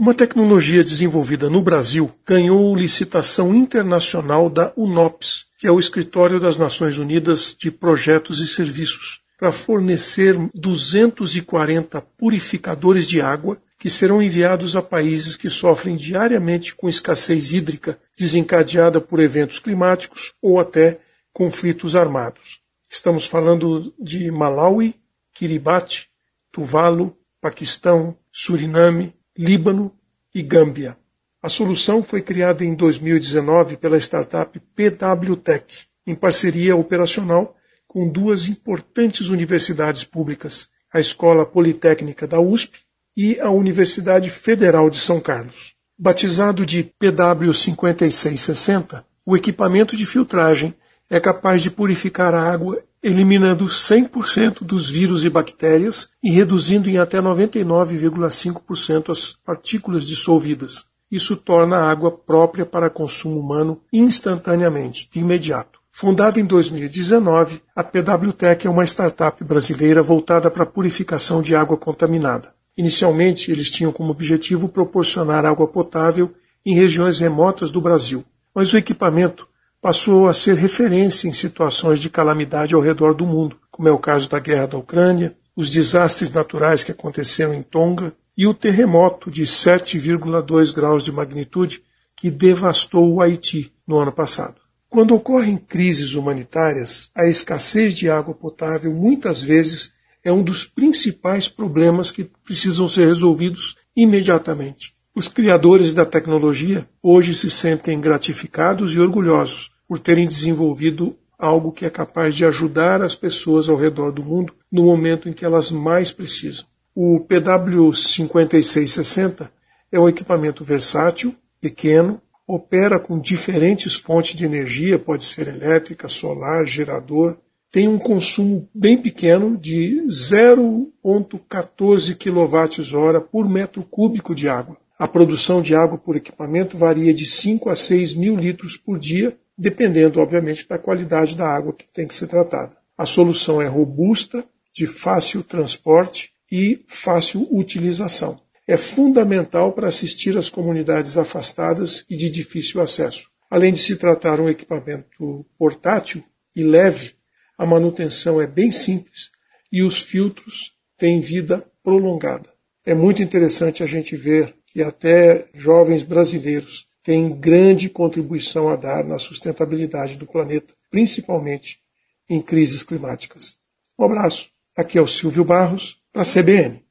Uma tecnologia desenvolvida no Brasil ganhou licitação internacional da UNOPS, que é o Escritório das Nações Unidas de Projetos e Serviços, para fornecer 240 purificadores de água que serão enviados a países que sofrem diariamente com escassez hídrica desencadeada por eventos climáticos ou até conflitos armados. Estamos falando de Malawi, Kiribati, Tuvalu, Paquistão, Suriname, Líbano e Gâmbia. A solução foi criada em 2019 pela startup PWTech, em parceria operacional com duas importantes universidades públicas, a Escola Politécnica da USP e a Universidade Federal de São Carlos. Batizado de PW5660, o equipamento de filtragem é capaz de purificar a água eliminando 100% dos vírus e bactérias e reduzindo em até 99,5% as partículas dissolvidas. Isso torna a água própria para consumo humano instantaneamente, de imediato. Fundada em 2019, a PWTech é uma startup brasileira voltada para a purificação de água contaminada. Inicialmente, eles tinham como objetivo proporcionar água potável em regiões remotas do Brasil, mas o equipamento passou a ser referência em situações de calamidade ao redor do mundo, como é o caso da guerra da Ucrânia, os desastres naturais que aconteceram em Tonga e o terremoto de 7,2 graus de magnitude que devastou o Haiti no ano passado. Quando ocorrem crises humanitárias, a escassez de água potável muitas vezes é um dos principais problemas que precisam ser resolvidos imediatamente. Os criadores da tecnologia hoje se sentem gratificados e orgulhosos por terem desenvolvido algo que é capaz de ajudar as pessoas ao redor do mundo no momento em que elas mais precisam. O PW5660 é um equipamento versátil, pequeno, opera com diferentes fontes de energia, pode ser elétrica, solar, gerador, tem um consumo bem pequeno de 0,14 kWh por metro cúbico de água. A produção de água por equipamento varia de 5 a 6 mil litros por dia, dependendo, obviamente, da qualidade da água que tem que ser tratada. A solução é robusta, de fácil transporte e fácil utilização. É fundamental para assistir as comunidades afastadas e de difícil acesso. Além de se tratar um equipamento portátil e leve, a manutenção é bem simples e os filtros têm vida prolongada. É muito interessante a gente ver que até jovens brasileiros têm grande contribuição a dar na sustentabilidade do planeta, principalmente em crises climáticas. Um abraço. Aqui é o Silvio Barros, para a CBN.